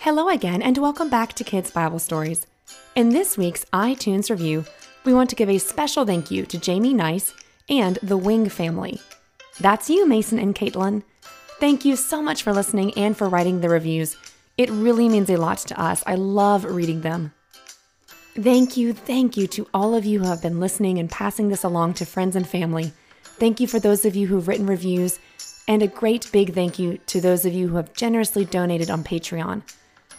Hello again, and welcome back to Kids Bible Stories. In this week's iTunes review, we want to give a special thank you to Jamie Nice and the Wing family. That's you, Mason and Caitlin. Thank you so much for listening and for writing the reviews. It really means a lot to us. I love reading them. Thank you, thank you to all of you who have been listening and passing this along to friends and family. Thank you for those of you who've written reviews, and a great big thank you to those of you who have generously donated on Patreon.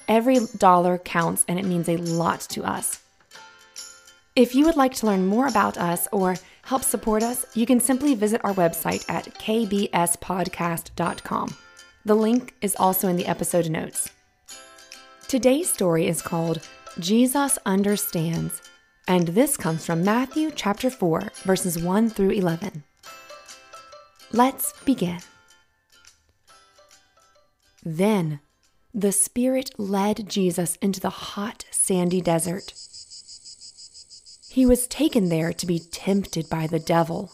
Every dollar counts and it means a lot to us. If you would like to learn more about us or help support us, you can simply visit our website at kbspodcast.com. The link is also in the episode notes. Today's story is called Jesus Understands, and this comes from Matthew chapter 4, verses 1 through 11. Let's begin. Then the Spirit led Jesus into the hot, sandy desert. He was taken there to be tempted by the devil.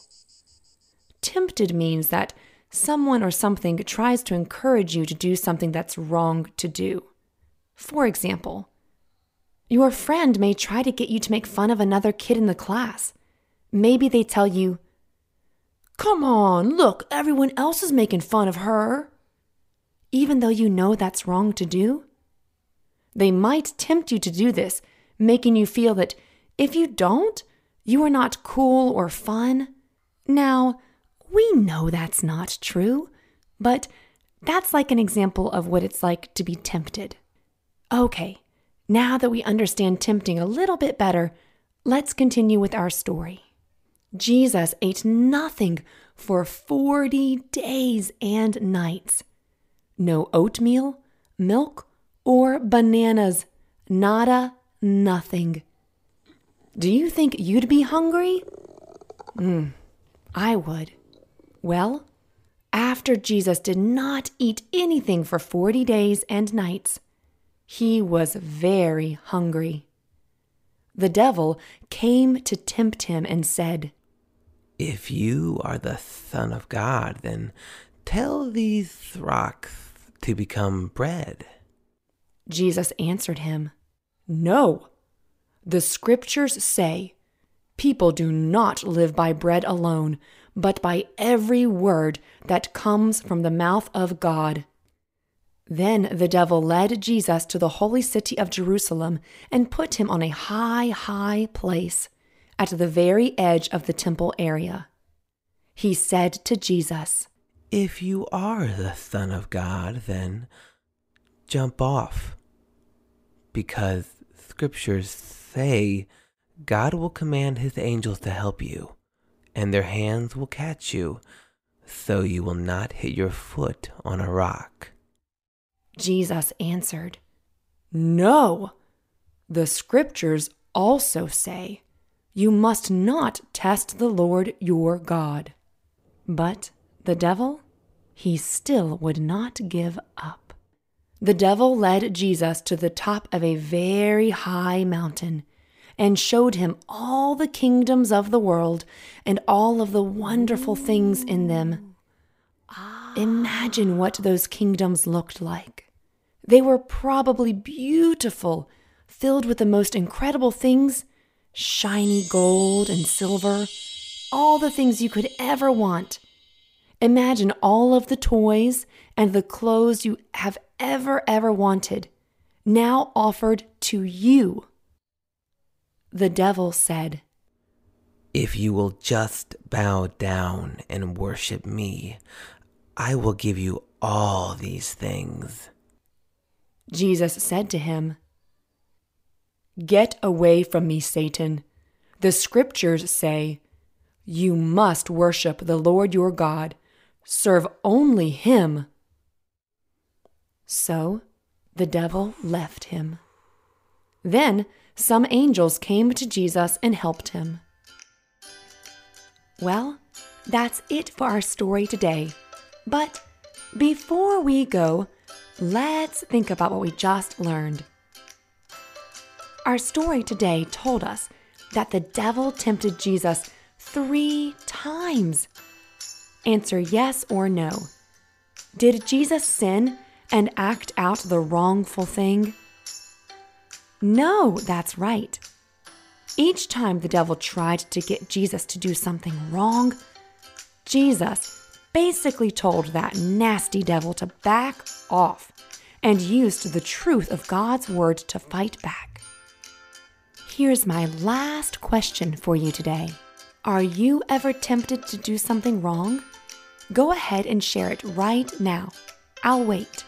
Tempted means that someone or something tries to encourage you to do something that's wrong to do. For example, your friend may try to get you to make fun of another kid in the class. Maybe they tell you, Come on, look, everyone else is making fun of her even though you know that's wrong to do? They might tempt you to do this, making you feel that if you don't, you are not cool or fun. Now, we know that's not true, but that's like an example of what it's like to be tempted. Okay, now that we understand tempting a little bit better, let's continue with our story. Jesus ate nothing for 40 days and nights. No oatmeal, milk, or bananas. Nada, nothing. Do you think you'd be hungry? Hmm, I would. Well, after Jesus did not eat anything for 40 days and nights, he was very hungry. The devil came to tempt him and said, If you are the Son of God, then tell these rocks to become bread? Jesus answered him, No. The scriptures say, People do not live by bread alone, but by every word that comes from the mouth of God. Then the devil led Jesus to the holy city of Jerusalem and put him on a high, high place at the very edge of the temple area. He said to Jesus, if you are the Son of God, then jump off. Because scriptures say God will command his angels to help you, and their hands will catch you, so you will not hit your foot on a rock. Jesus answered, No. The scriptures also say, You must not test the Lord your God. But the devil, he still would not give up. The devil led Jesus to the top of a very high mountain and showed him all the kingdoms of the world and all of the wonderful things in them. Imagine what those kingdoms looked like. They were probably beautiful, filled with the most incredible things shiny gold and silver, all the things you could ever want. Imagine all of the toys and the clothes you have ever, ever wanted, now offered to you. The devil said, If you will just bow down and worship me, I will give you all these things. Jesus said to him, Get away from me, Satan. The scriptures say, You must worship the Lord your God Serve only him. So the devil left him. Then some angels came to Jesus and helped him. Well, that's it for our story today. But before we go, let's think about what we just learned. Our story today told us that the devil tempted Jesus three times Answer yes or no. Did Jesus sin and act out the wrongful thing? No, that's right. Each time the devil tried to get Jesus to do something wrong, Jesus basically told that nasty devil to back off and used the truth of God's word to fight back. Here's my last question for you today Are you ever tempted to do something wrong? Go ahead and share it right now. I'll wait.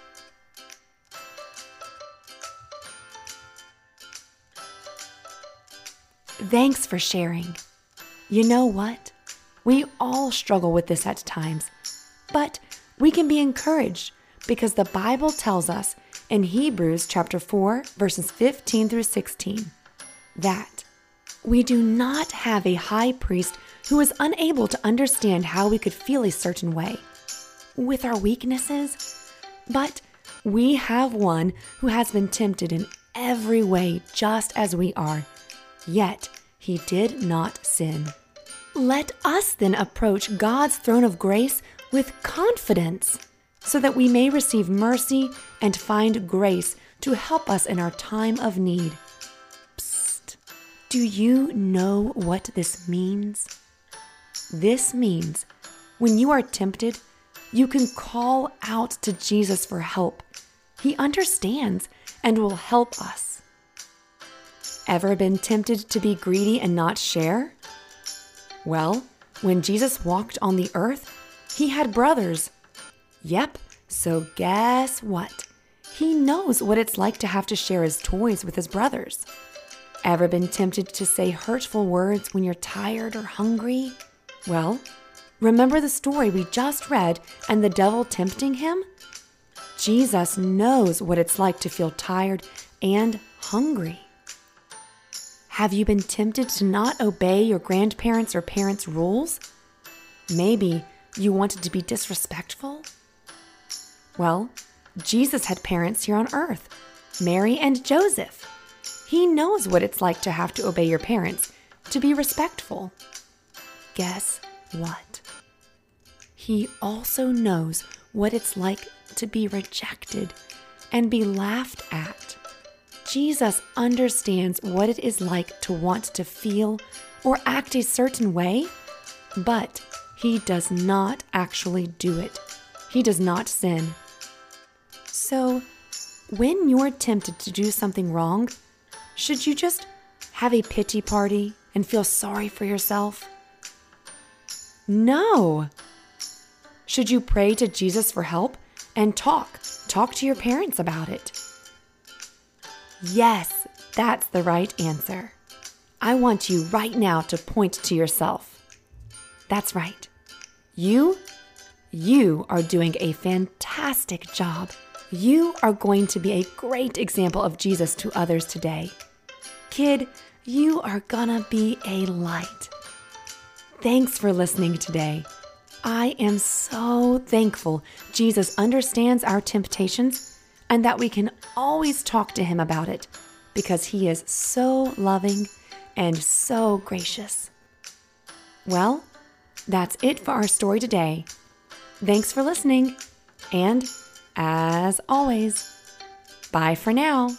Thanks for sharing. You know what? We all struggle with this at times, but we can be encouraged because the Bible tells us in Hebrews chapter 4 verses 15 through 16 that we do not have a high priest who is unable to understand how we could feel a certain way with our weaknesses, but we have one who has been tempted in every way just as we are yet he did not sin. Let us then approach God's throne of grace with confidence, so that we may receive mercy and find grace to help us in our time of need. Psst. Do you know what this means? This means when you are tempted, you can call out to Jesus for help. He understands and will help us. Ever been tempted to be greedy and not share? Well, when Jesus walked on the earth, he had brothers. Yep, so guess what? He knows what it's like to have to share his toys with his brothers. Ever been tempted to say hurtful words when you're tired or hungry? Well, remember the story we just read and the devil tempting him? Jesus knows what it's like to feel tired and hungry. Have you been tempted to not obey your grandparents' or parents' rules? Maybe you wanted to be disrespectful? Well, Jesus had parents here on earth Mary and Joseph. He knows what it's like to have to obey your parents, to be respectful. Guess what? He also knows what it's like to be rejected and be laughed at. Jesus understands what it is like to want to feel or act a certain way, but he does not actually do it. He does not sin. So, when you're tempted to do something wrong, should you just have a pity party and feel sorry for yourself? No. Should you pray to Jesus for help and talk? Talk to your parents about it. Yes, that's the right answer. I want you right now to point to yourself. That's right. You, you are doing a fantastic job. You are going to be a great example of Jesus to others today. Kid, you are gonna be a light. Thanks for listening today. I am so thankful Jesus understands our temptations and that we can always talk to Him about it because He is so loving and so gracious. Well, that's it for our story today. Thanks for listening, and as always, bye for now.